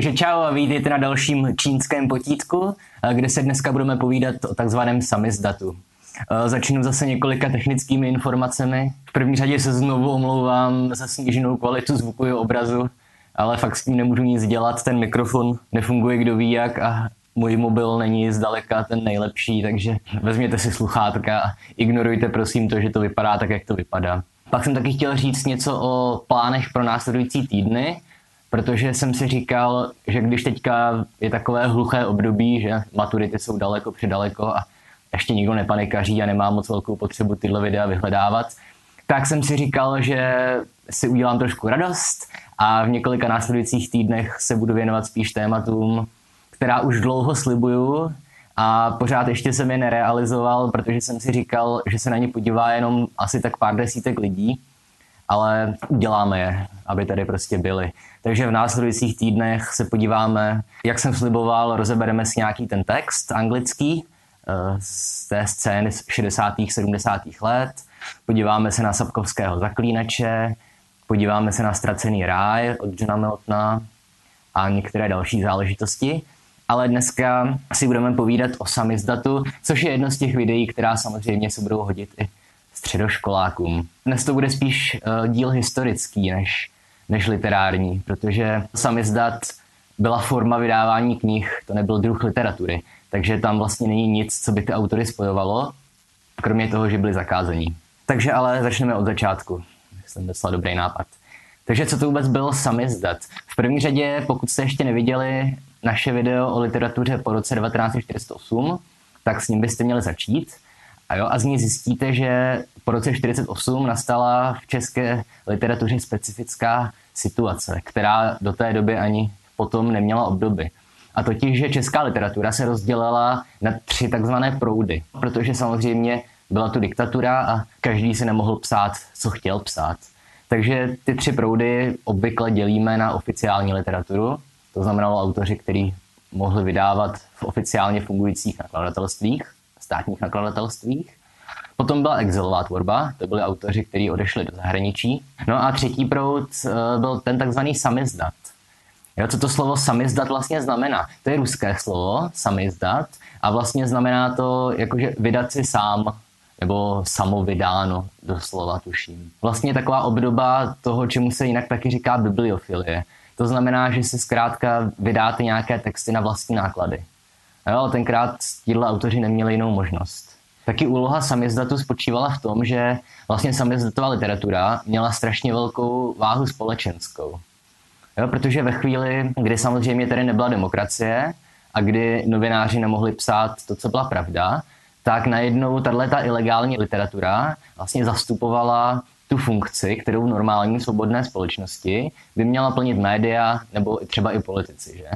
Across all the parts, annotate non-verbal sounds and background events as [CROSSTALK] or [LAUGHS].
Takže čau a vítejte na dalším čínském potítku, kde se dneska budeme povídat o takzvaném samizdatu. Začnu zase několika technickými informacemi. V první řadě se znovu omlouvám za sníženou kvalitu zvuku a obrazu, ale fakt s tím nemůžu nic dělat, ten mikrofon nefunguje kdo ví jak a můj mobil není zdaleka ten nejlepší, takže vezměte si sluchátka a ignorujte prosím to, že to vypadá tak, jak to vypadá. Pak jsem taky chtěl říct něco o plánech pro následující týdny, protože jsem si říkal, že když teďka je takové hluché období, že maturity jsou daleko předaleko a ještě nikdo nepanikaří a nemá moc velkou potřebu tyhle videa vyhledávat, tak jsem si říkal, že si udělám trošku radost a v několika následujících týdnech se budu věnovat spíš tématům, která už dlouho slibuju a pořád ještě jsem je nerealizoval, protože jsem si říkal, že se na ně podívá jenom asi tak pár desítek lidí, ale uděláme je, aby tady prostě byli. Takže v následujících týdnech se podíváme, jak jsem sliboval, rozebereme si nějaký ten text anglický eh, z té scény z 60. 70. let, podíváme se na Sapkovského zaklínače, podíváme se na Ztracený ráj od Johna Miltona a některé další záležitosti ale dneska si budeme povídat o samizdatu, což je jedno z těch videí, která samozřejmě se budou hodit i středoškolákům. Dnes to bude spíš uh, díl historický než, než literární, protože samizdat byla forma vydávání knih, to nebyl druh literatury, takže tam vlastně není nic, co by ty autory spojovalo, kromě toho, že byli zakázaní. Takže ale začneme od začátku. Myslím, docela dobrý nápad. Takže co to vůbec bylo samizdat? V první řadě, pokud jste ještě neviděli naše video o literatuře po roce 1948, tak s ním byste měli začít. A, jo, a z ní zjistíte, že po roce 1948 nastala v české literatuře specifická situace, která do té doby ani potom neměla obdoby. A totiž, že česká literatura se rozdělila na tři takzvané proudy, protože samozřejmě byla tu diktatura a každý si nemohl psát, co chtěl psát. Takže ty tři proudy obvykle dělíme na oficiální literaturu, to znamenalo autoři, kteří mohli vydávat v oficiálně fungujících nakladatelstvích, státních nakladatelstvích. Potom byla exilová tvorba, to byli autoři, kteří odešli do zahraničí. No a třetí proud eh, byl ten takzvaný samizdat. Jo, co to slovo samizdat vlastně znamená? To je ruské slovo, samizdat, a vlastně znamená to jakože vydat si sám, nebo samovydáno, doslova tuším. Vlastně taková obdoba toho, čemu se jinak taky říká bibliofilie. To znamená, že si zkrátka vydáte nějaké texty na vlastní náklady. Jo, ale tenkrát tíhle autoři neměli jinou možnost. Taky úloha samizdatu spočívala v tom, že vlastně samizdatová literatura měla strašně velkou váhu společenskou. Jo, protože ve chvíli, kdy samozřejmě tady nebyla demokracie a kdy novináři nemohli psát to, co byla pravda, tak najednou tato ilegální literatura vlastně zastupovala tu funkci, kterou v normální svobodné společnosti by měla plnit média nebo třeba i politici. Že?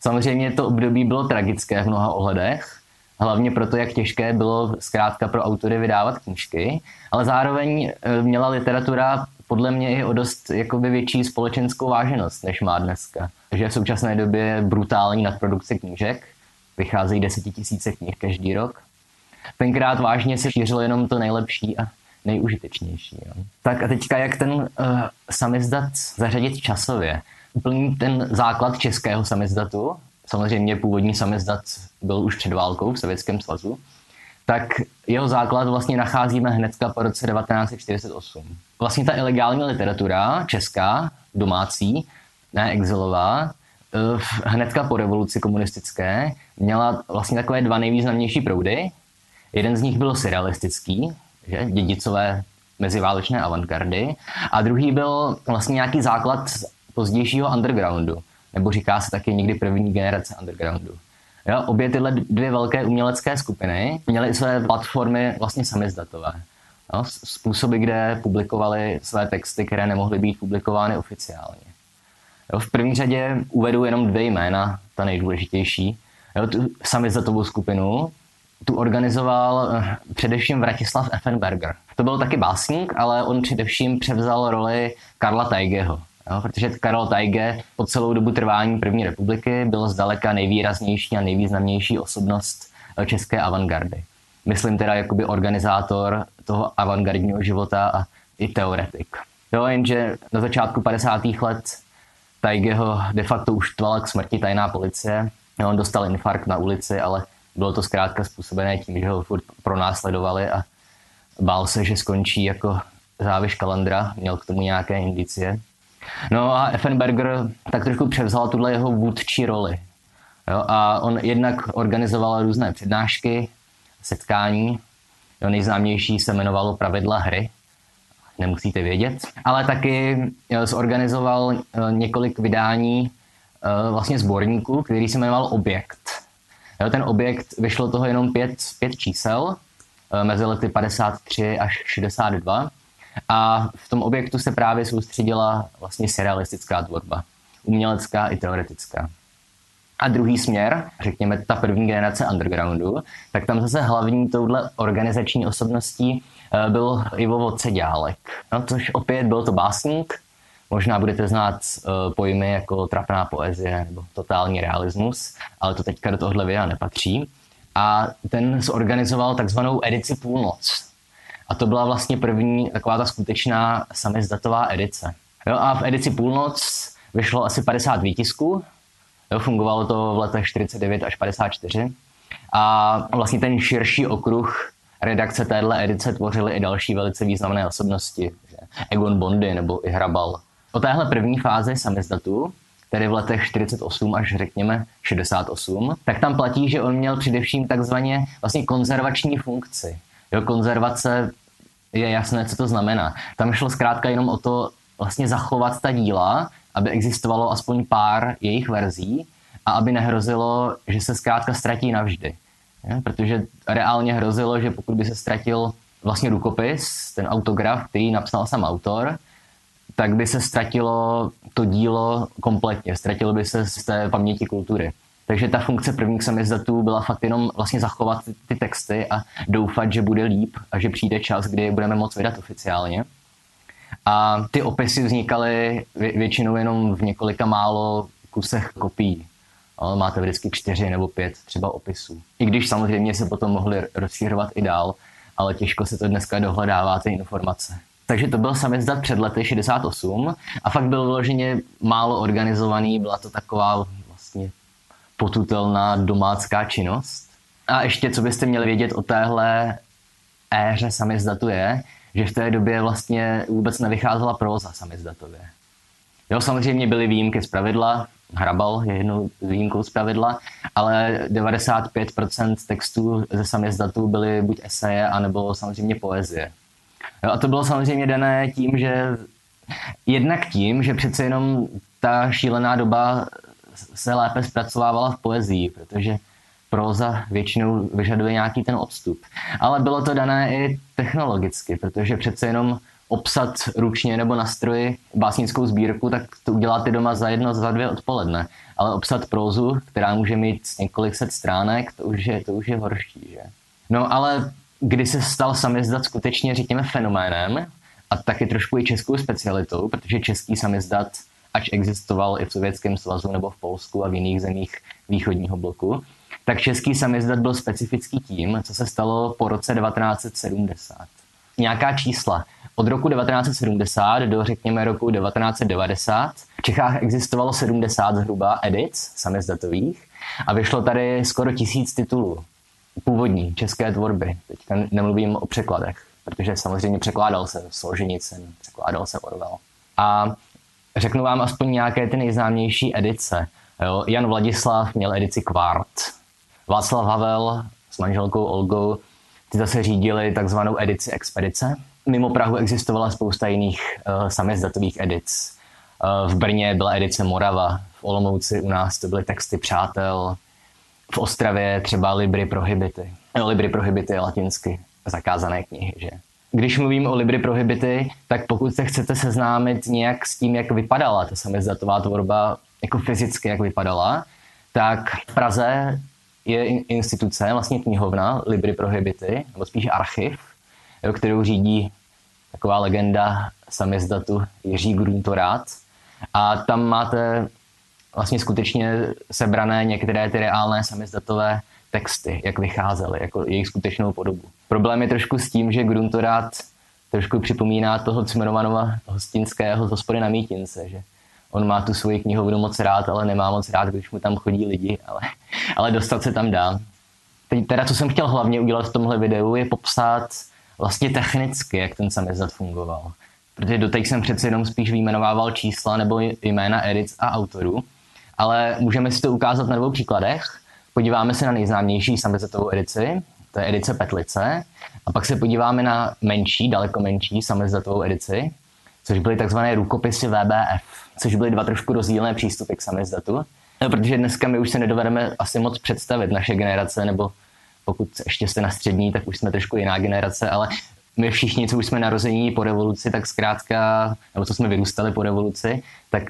Samozřejmě to období bylo tragické v mnoha ohledech, hlavně proto, jak těžké bylo zkrátka pro autory vydávat knížky, ale zároveň eh, měla literatura podle mě i o dost jakoby větší společenskou váženost, než má dneska. Takže v současné době je brutální nadprodukce knížek, vycházejí desetitisíce knih každý rok. Tenkrát vážně se šířilo jenom to nejlepší a nejužitečnější. Jo. Tak a teďka jak ten uh, samizdat zařadit časově? Úplný ten základ českého samizdatu, samozřejmě původní samizdat byl už před válkou v Sovětském svazu, tak jeho základ vlastně nacházíme hnedka po roce 1948. Vlastně ta ilegální literatura, česká, domácí, ne exilová, eh, hnedka po revoluci komunistické měla vlastně takové dva nejvýznamnější proudy. Jeden z nich byl surrealistický, že? dědicové meziválečné avantgardy. A druhý byl vlastně nějaký základ pozdějšího undergroundu, nebo říká se taky někdy první generace undergroundu. Jo, obě tyhle dvě velké umělecké skupiny měly své platformy vlastně samizdatové. Jo, způsoby, kde publikovali své texty, které nemohly být publikovány oficiálně. Jo, v první řadě uvedu jenom dvě jména, ta nejdůležitější. Jo, tu samizdatovou skupinu, tu organizoval eh, především Vratislav Effenberger. To byl taky básník, ale on především převzal roli Karla Tajgeho. Jo, protože Karel Tajge po celou dobu trvání první republiky byl zdaleka nejvýraznější a nejvýznamnější osobnost eh, české avantgardy. Myslím teda jakoby organizátor toho avantgardního života a i teoretik. Jo, jenže na začátku 50. let Tajgeho de facto uštvala k smrti tajná policie. On dostal infarkt na ulici, ale bylo to zkrátka způsobené tím, že ho furt pronásledovali a bál se, že skončí jako záviš kalandra, měl k tomu nějaké indicie. No a Effenberger tak trošku převzal tuhle jeho vůdčí roli. Jo, a on jednak organizoval různé přednášky, setkání. Jo, nejznámější se jmenovalo Pravidla hry, nemusíte vědět. Ale taky zorganizoval eh, několik vydání eh, vlastně sborníků, který se jmenoval Objekt. Jo, ten objekt, vyšlo toho jenom pět, pět čísel eh, mezi lety 53 až 62 a v tom objektu se právě soustředila vlastně surrealistická tvorba, umělecká i teoretická. A druhý směr, řekněme ta první generace undergroundu, tak tam zase hlavní touhle organizační osobností eh, byl Ivo Voceďálek, no, což opět byl to básník, možná budete znát uh, pojmy jako trapná poezie nebo totální realismus, ale to teďka do tohohle videa nepatří. A ten zorganizoval takzvanou edici Půlnoc, a to byla vlastně první taková ta skutečná samizdatová edice. Jo, a v edici Půlnoc vyšlo asi 50 výtisků. Jo, fungovalo to v letech 49 až 54. A vlastně ten širší okruh redakce téhle edice tvořily i další velice významné osobnosti. Egon Bondy nebo i Hrabal. O téhle první fázi samizdatu, tedy v letech 48 až řekněme 68, tak tam platí, že on měl především takzvaně vlastně konzervační funkci. Jo, konzervace je jasné, co to znamená. Tam šlo zkrátka jenom o to vlastně zachovat ta díla, aby existovalo aspoň pár jejich verzí a aby nehrozilo, že se zkrátka ztratí navždy. Je? Protože reálně hrozilo, že pokud by se ztratil vlastně rukopis, ten autograf, který napsal sám autor, tak by se ztratilo to dílo kompletně, ztratilo by se z té paměti kultury. Takže ta funkce prvních samizdatů byla fakt jenom vlastně zachovat ty, ty texty a doufat, že bude líp a že přijde čas, kdy budeme moct vydat oficiálně. A ty opisy vznikaly většinou jenom v několika málo kusech kopií. Ale máte vždycky čtyři nebo pět třeba opisů. I když samozřejmě se potom mohli rozšířovat i dál, ale těžko se to dneska dohledává ty informace. Takže to byl samizdat před lety 68 a fakt byl vloženě málo organizovaný, byla to taková vlastně potutelná domácká činnost. A ještě, co byste měli vědět o téhle éře samizdatu je, že v té době vlastně vůbec nevycházela próza samizdatově. Jo, samozřejmě byly výjimky z pravidla, Hrabal je jednou výjimkou z pravidla, ale 95% textů ze samizdatu byly buď eseje, anebo samozřejmě poezie. Jo, a to bylo samozřejmě dané tím, že jednak tím, že přece jenom ta šílená doba se lépe zpracovávala v poezii, protože próza většinou vyžaduje nějaký ten odstup. Ale bylo to dané i technologicky, protože přece jenom obsat ručně nebo na stroji básnickou sbírku, tak to uděláte doma za jedno, za dvě odpoledne. Ale obsat prózu, která může mít několik set stránek, to už je, to už je horší. Že? No ale kdy se stal samizdat skutečně, řekněme, fenoménem a taky trošku i českou specialitou, protože český samizdat ač existoval i v Sovětském svazu nebo v Polsku a v jiných zemích východního bloku, tak český samizdat byl specifický tím, co se stalo po roce 1970. Nějaká čísla. Od roku 1970 do řekněme roku 1990 v Čechách existovalo 70 zhruba edic samizdatových a vyšlo tady skoro tisíc titulů původní české tvorby. Teďka nemluvím o překladech, protože samozřejmě překládal se Solženicin, překládal se Orwell. A Řeknu vám aspoň nějaké ty nejznámější edice. Jo? Jan Vladislav měl edici Kvart. Václav Havel s manželkou Olgou ty zase řídili takzvanou edici Expedice. Mimo Prahu existovala spousta jiných uh, samizdatových edic. Uh, v Brně byla edice Morava, v Olomouci u nás to byly texty Přátel, v Ostravě třeba Libry Prohibity. Libry Prohibity je latinsky zakázané knihy, že? Když mluvím o Libry Prohibity, tak pokud se chcete seznámit nějak s tím, jak vypadala ta samizdatová tvorba, jako fyzicky, jak vypadala, tak v Praze je instituce, vlastně knihovna Libry Prohibity, nebo spíš archiv, kterou řídí taková legenda samizdatu Jiří Gruntorát. A tam máte vlastně skutečně sebrané některé ty reálné samizdatové texty, jak vycházely, jako jejich skutečnou podobu. Problém je trošku s tím, že Gruntorát trošku připomíná toho Cimrmanova hostinského z hospody na Mítince, že On má tu svoji knihovnu moc rád, ale nemá moc rád, když mu tam chodí lidi, ale, ale dostat se tam dá. Teď teda, co jsem chtěl hlavně udělat v tomhle videu, je popsat vlastně technicky, jak ten samizdat fungoval. Protože doteď jsem přeci jenom spíš vyjmenovával čísla nebo jména edic a autorů, ale můžeme si to ukázat na dvou příkladech. Podíváme se na nejznámější samizdatovou edici, to je edice Petlice, a pak se podíváme na menší, daleko menší samizdatovou edici, což byly takzvané rukopisy VBF, což byly dva trošku rozdílné přístupy k samizdatu. No, protože dneska my už se nedovedeme asi moc představit naše generace, nebo pokud ještě jste na střední, tak už jsme trošku jiná generace, ale my všichni, co už jsme narození po revoluci, tak zkrátka, nebo co jsme vyrůstali po revoluci, tak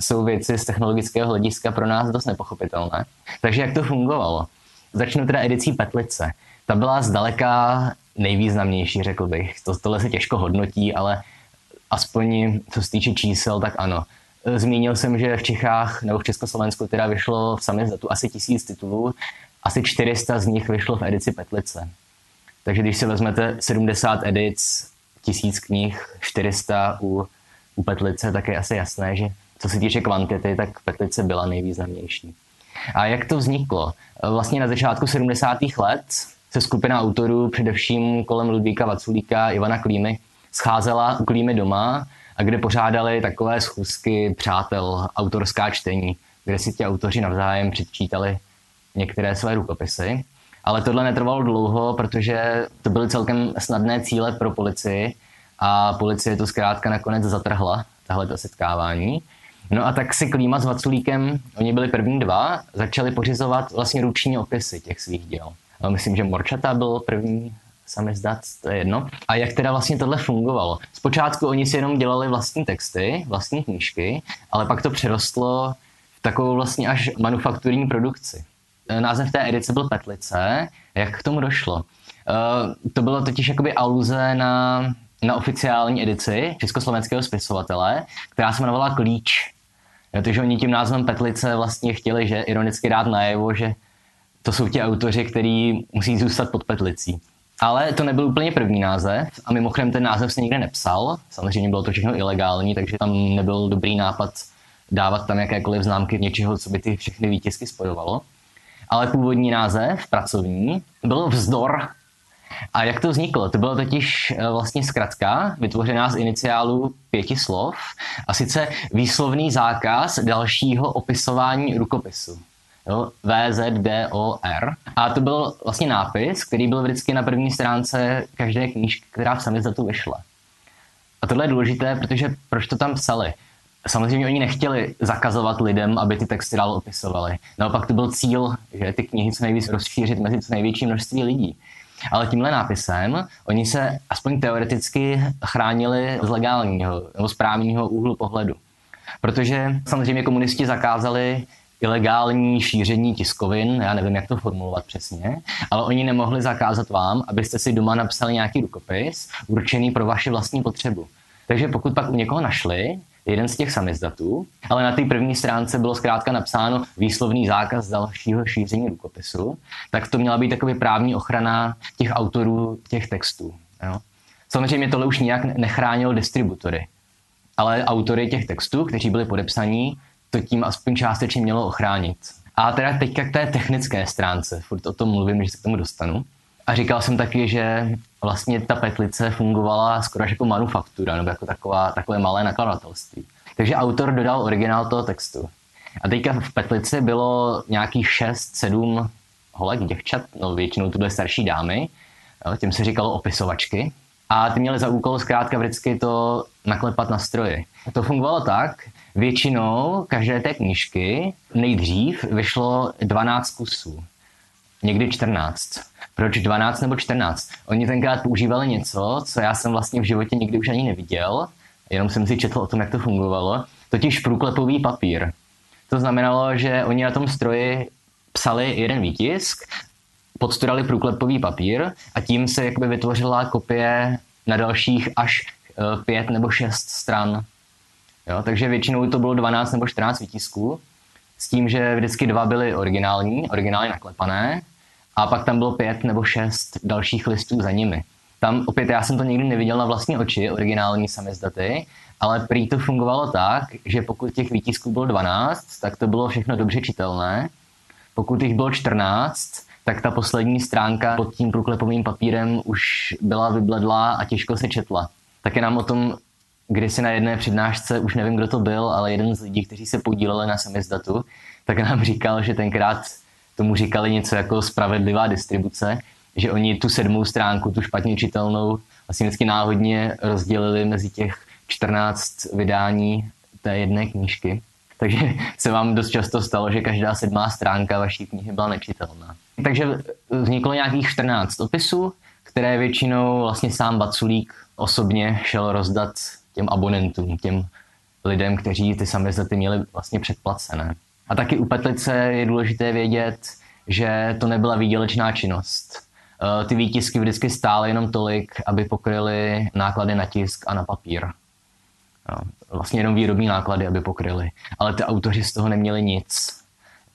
jsou věci z technologického hlediska pro nás dost nepochopitelné. Takže jak to fungovalo? Začnu teda edicí Petlice. Ta byla zdaleka nejvýznamnější, řekl bych. To, tohle se těžko hodnotí, ale aspoň co se týče čísel, tak ano. Zmínil jsem, že v Čechách nebo v Československu teda vyšlo v samizdatu asi tisíc titulů, asi 400 z nich vyšlo v edici Petlice. Takže když si vezmete 70 edic, tisíc knih, 400 u, u Petlice, tak je asi jasné, že co se týče kvantity, tak Petlice byla nejvýznamnější. A jak to vzniklo? Vlastně na začátku 70. let se skupina autorů, především kolem Ludvíka Vaculíka, Ivana Klímy, scházela u Klímy doma, a kde pořádali takové schůzky přátel, autorská čtení, kde si ti autoři navzájem předčítali některé své rukopisy. Ale tohle netrvalo dlouho, protože to byly celkem snadné cíle pro policii a policie to zkrátka nakonec zatrhla, tahle to setkávání. No a tak si Klíma s Vaculíkem, oni byli první dva, začali pořizovat vlastně ruční opisy těch svých děl. No, myslím, že Morčata byl první samizdat, to je jedno. A jak teda vlastně tohle fungovalo? Zpočátku oni si jenom dělali vlastní texty, vlastní knížky, ale pak to přerostlo v takovou vlastně až manufakturní produkci. Eh, název té edice byl Petlice. Jak k tomu došlo? Uh, to bylo totiž jakoby aluze na, na oficiální edici československého spisovatele, která se jmenovala Klíč. Protože oni tím názvem Petlice vlastně chtěli, že ironicky dát najevo, že to jsou ti autoři, kteří musí zůstat pod Petlicí. Ale to nebyl úplně první název a mimochodem ten název se nikde nepsal. Samozřejmě bylo to všechno ilegální, takže tam nebyl dobrý nápad dávat tam jakékoliv známky něčeho, co by ty všechny výtisky spojovalo ale původní název, pracovní, byl Vzdor. A jak to vzniklo? To bylo totiž eh, vlastně zkratka, vytvořená z iniciálů pěti slov, a sice výslovný zákaz dalšího opisování rukopisu. Jo, VZDOR. A to byl vlastně nápis, který byl vždycky na první stránce každé knížky, která v samizdatu vyšla. A tohle je důležité, protože proč to tam psali? Samozřejmě oni nechtěli zakazovat lidem, aby ty texty dál opisovali. Naopak to byl cíl, že ty knihy co nejvíc rozšířit mezi co největší množství lidí. Ale tímhle nápisem oni se aspoň teoreticky chránili z legálního nebo správního úhlu pohledu. Protože samozřejmě komunisti zakázali ilegální šíření tiskovin, já nevím, jak to formulovat přesně, ale oni nemohli zakázat vám, abyste si doma napsali nějaký rukopis určený pro vaši vlastní potřebu. Takže pokud pak u někoho našli, jeden z těch samizdatů, ale na té první stránce bylo zkrátka napsáno výslovný zákaz dalšího šíření rukopisu, tak to měla být takový právní ochrana těch autorů těch textů. Jo? Samozřejmě tohle už nijak nechránilo distributory, ale autory těch textů, kteří byli podepsaní, to tím aspoň částečně mělo ochránit. A teda teďka k té technické stránce, furt o tom mluvím, že se k tomu dostanu. A říkal jsem taky, že vlastně ta petlice fungovala skoro jako manufaktura, nebo jako taková, takové malé nakladatelství. Takže autor dodal originál toho textu. A teďka v petlici bylo nějakých 6-7 holek, děvčat, no většinou to byly starší dámy, jo, tím se říkalo opisovačky. A ty měly za úkol zkrátka vždycky to naklepat na stroji. To fungovalo tak, většinou každé té knížky nejdřív vyšlo 12 kusů, někdy 14. Proč 12 nebo 14? Oni tenkrát používali něco, co já jsem vlastně v životě nikdy už ani neviděl, jenom jsem si četl o tom, jak to fungovalo, totiž průklepový papír. To znamenalo, že oni na tom stroji psali jeden výtisk, podstudali průklepový papír a tím se jakoby vytvořila kopie na dalších až eh, pět nebo šest stran. Jo, takže většinou to bylo 12 nebo 14 výtisků, s tím, že vždycky dva byly originální, originálně naklepané, a pak tam bylo pět nebo šest dalších listů za nimi. Tam opět já jsem to nikdy neviděl na vlastní oči, originální samizdaty, ale prý to fungovalo tak, že pokud těch výtisků bylo 12, tak to bylo všechno dobře čitelné. Pokud jich bylo 14, tak ta poslední stránka pod tím průklepovým papírem už byla vybledlá a těžko se četla. Také nám o tom kdysi na jedné přednášce, už nevím, kdo to byl, ale jeden z lidí, kteří se podíleli na samizdatu, tak nám říkal, že tenkrát tomu říkali něco jako spravedlivá distribuce, že oni tu sedmou stránku, tu špatně čitelnou, vlastně vždycky náhodně rozdělili mezi těch 14 vydání té jedné knížky. Takže se vám dost často stalo, že každá sedmá stránka vaší knihy byla nečitelná. Takže vzniklo nějakých 14 opisů, které většinou vlastně sám Baculík osobně šel rozdat těm abonentům, těm lidem, kteří ty samizdaty měli vlastně předplacené. A taky u Petlice je důležité vědět, že to nebyla výdělečná činnost. Eh, ty výtisky vždycky stály jenom tolik, aby pokryly náklady na tisk a na papír. Vlastně jenom výrobní náklady, aby pokryly. Ale ty autoři z toho neměli nic.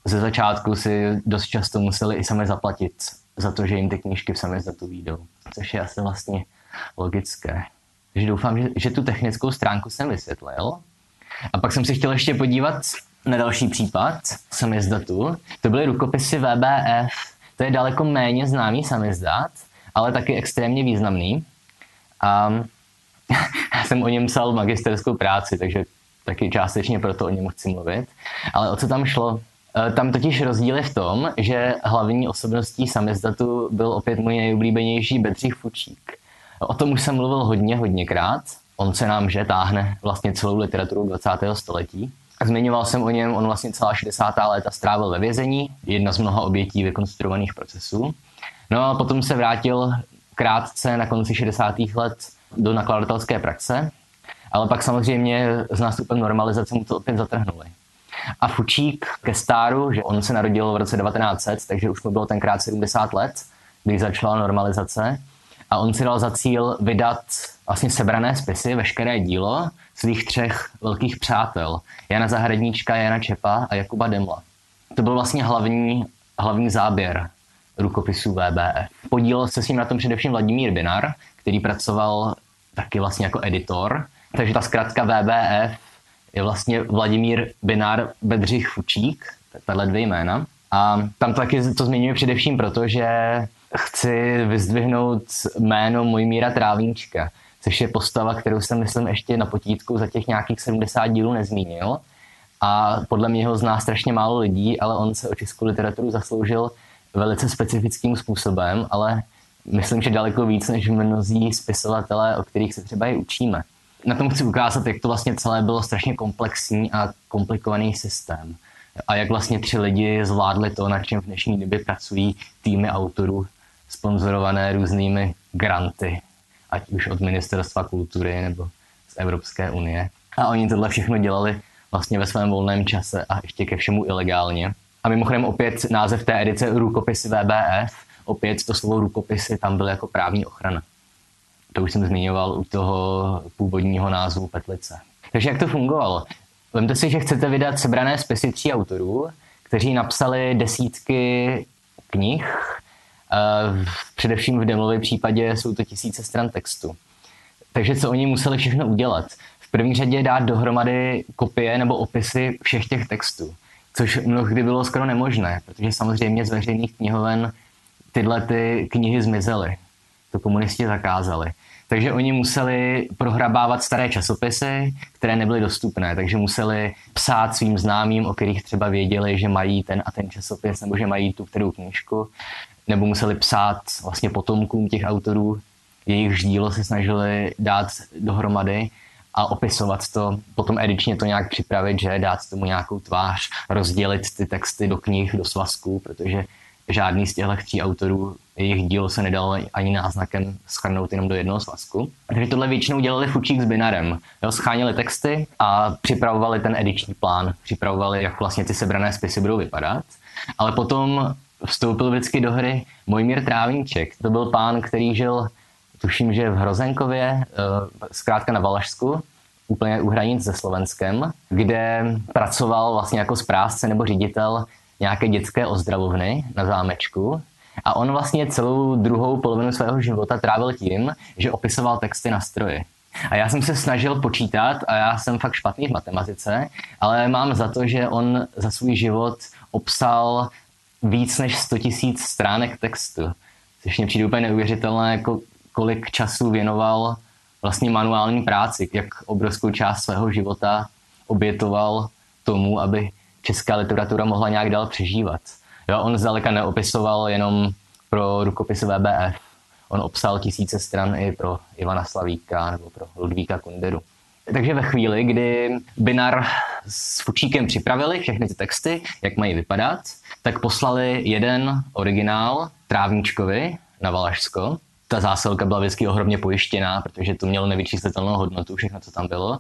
Ze začátku si dost často museli i sami zaplatit za to, že jim ty knížky v samizdatu výjdou. Což je asi vlastně logické. Takže doufám, že, že tu technickou stránku jsem vysvětlil. A pak jsem si chtěl ještě podívat na další případ samizdatu. To byly rukopisy VBF. To je daleko méně známý samizdat, ale taky extrémně významný. A [LAUGHS] já jsem o něm psal magisterskou práci, takže taky částečně proto o něm chci mluvit. Ale o co tam šlo? E, tam totiž rozdíl je v tom, že hlavní osobností samizdatu byl opět můj nejoblíbenější Bedřich Fučík. O tom už jsem mluvil hodně, hodněkrát. On se nám že táhne vlastně celou literaturu 20. století. Zmiňoval jsem o něm, on vlastně celá 60. léta strávil ve vězení, jedna z mnoha obětí vykonstruovaných procesů. No a potom se vrátil krátce na konci 60. let do nakladatelské praxe, ale pak samozřejmě s nástupem normalizace mu to opět zatrhnuli. A Fučík ke stáru, že on se narodil v roce 1900, takže už mu bylo tenkrát 70 let, když začala normalizace, a on si dal za cíl vydat vlastně sebrané spisy, veškeré dílo svých třech velkých přátel. Jana Zahradníčka, Jana Čepa a Jakuba Demla. To byl vlastně hlavní, hlavní záběr rukopisů VBF. Podílel se s ním na tom především Vladimír Binar, který pracoval taky vlastně jako editor. Takže ta zkrátka VBF je vlastně Vladimír Binar Bedřich Fučík, tahle dvě jména. A tam taky to zmiňuje především proto, že chci vyzdvihnout jméno Mojmíra Trávníčka, což je postava, kterou jsem, myslím, ještě na potítku za těch nějakých 70 dílů nezmínil. A podle mě ho zná strašně málo lidí, ale on se o českou literaturu zasloužil velice specifickým způsobem, ale myslím, že daleko víc než mnozí spisovatelé, o kterých se třeba i učíme. Na tom chci ukázat, jak to vlastně celé bylo strašně komplexní a komplikovaný systém. A jak vlastně tři lidi zvládli to, na čem v dnešní době pracují týmy autorů sponzorované různými granty, ať už od Ministerstva kultury nebo z Evropské unie. A oni tohle všechno dělali vlastně ve svém volném čase a ještě ke všemu ilegálně. A mimochodem opět název té edice Rukopisy VBF, opět to slovo rukopisy tam byl jako právní ochrana. To už jsem zmiňoval u toho původního názvu Petlice. Takže jak to fungovalo? Vemte si, že chcete vydat sebrané spisy tří autorů, kteří napsali desítky knih, především v demovém případě jsou to tisíce stran textu. Takže co oni museli všechno udělat? V první řadě dát dohromady kopie nebo opisy všech těch textů, což mnohdy bylo skoro nemožné, protože samozřejmě z veřejných knihoven tyhle ty knihy zmizely. To komunisti zakázali. Takže oni museli prohrabávat staré časopisy, které nebyly dostupné, takže museli psát svým známým, o kterých třeba věděli, že mají ten a ten časopis nebo že mají tu kterou knížku nebo museli psát vlastně potomkům těch autorů, jejich dílo se snažili dát dohromady a opisovat to, potom edičně to nějak připravit, že dát tomu nějakou tvář, rozdělit ty texty do knih, do svazků, protože žádný z těchto tří autorů, jejich dílo se nedalo ani náznakem schrnout jenom do jednoho svazku. Takže tohle většinou dělali Fučík s Binarem. Jo, schánili texty a připravovali ten ediční plán, připravovali, jak vlastně ty sebrané spisy budou vypadat. Ale potom vstoupil vždycky do hry Mojmír Trávníček. To byl pán, který žil, tuším, že v Hrozenkově, eh, zkrátka na Valašsku, úplně u hranic se Slovenskem, kde pracoval vlastně jako správce nebo ředitel nějaké dětské ozdravovny na zámečku A on vlastně celou druhou polovinu svého života trávil tím, že opisoval texty na stroji. A já jsem se snažil počítat a já jsem fakt špatný v matematice, ale mám za to, že on za svůj život obsal víc než 100 tisíc stránek textu. Což mě přijde úplně neuvěřitelné, jako kolik času věnoval vlastně manuální práci, jak obrovskou část svého života obětoval tomu, aby česká literatura mohla nějak dál přežívat. Jo, on zdaleka neopisoval jenom pro rukopisy VBF. On obsal tisíce stran i pro Ivana Slavíka nebo pro Ludvíka Kunderu. Takže ve chvíli, kdy Binar s Fučíkem připravili všechny ty texty, jak mají vypadat, tak poslali jeden originál Trávničkovi na Valašsko. Ta zásilka byla vždycky ohromně pojištěná, protože to mělo nevyčíslitelnou hodnotu, všechno, co tam bylo.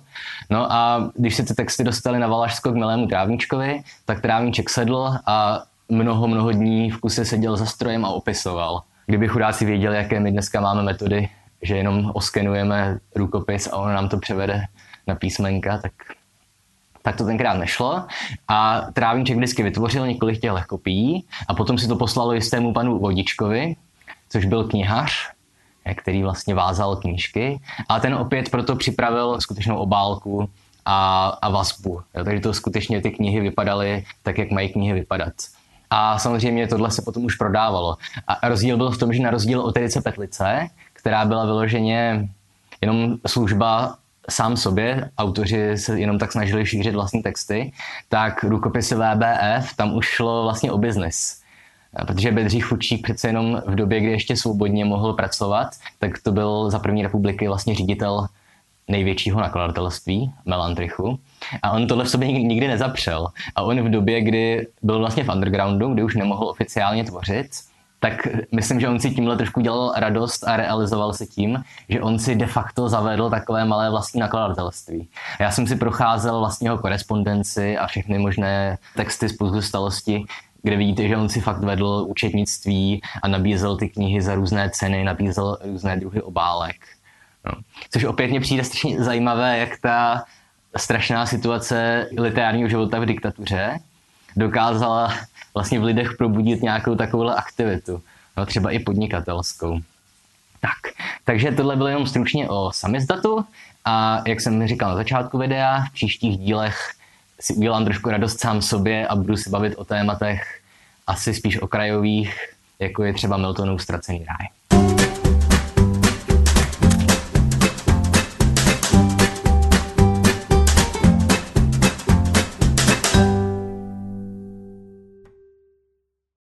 No a když se ty texty dostali na Valašsko k milému Trávničkovi, tak Trávniček sedl a mnoho, mnoho dní v kuse seděl za strojem a opisoval. Kdyby chudáci věděli, jaké my dneska máme metody, že jenom oskenujeme rukopis a on nám to převede na písmenka, tak, tak to tenkrát nešlo. A Trávníček vždycky vytvořil několik těch kopií a potom si to poslalo jistému panu Vodičkovi, což byl knihař, který vlastně vázal knížky. A ten opět proto připravil skutečnou obálku a, a vazbu. Jo, takže to skutečně ty knihy vypadaly tak, jak mají knihy vypadat. A samozřejmě tohle se potom už prodávalo. A rozdíl byl v tom, že na rozdíl od Edice Petlice, která byla vyloženě jenom služba sám sobě, autoři se jenom tak snažili šířit vlastní texty, tak rukopisy VBF, tam už šlo vlastně o biznis. Protože Bedřich Fučík přece jenom v době, kdy ještě svobodně mohl pracovat, tak to byl za první republiky vlastně ředitel největšího nakladatelství, Melantrichu. A on tohle v sobě nikdy nezapřel. A on v době, kdy byl vlastně v undergroundu, kdy už nemohl oficiálně tvořit, tak myslím, že on si tímhle trošku dělal radost a realizoval se tím, že on si de facto zavedl takové malé vlastní nakladatelství. Já jsem si procházel vlastně jeho korespondenci a všechny možné texty z pozůstalosti, kde vidíte, že on si fakt vedl účetnictví a nabízel ty knihy za různé ceny, nabízel různé druhy obálek. No. Což opět mě přijde strašně zajímavé, jak ta strašná situace literárního života v diktatuře dokázala vlastně v lidech probudit nějakou takovou aktivitu, no, třeba i podnikatelskou. Tak, takže tohle bylo jenom stručně o samizdatu a jak jsem říkal na začátku videa, v příštích dílech si udělám trošku radost sám sobě a budu se bavit o tématech asi spíš okrajových, jako je třeba Miltonův ztracený ráj.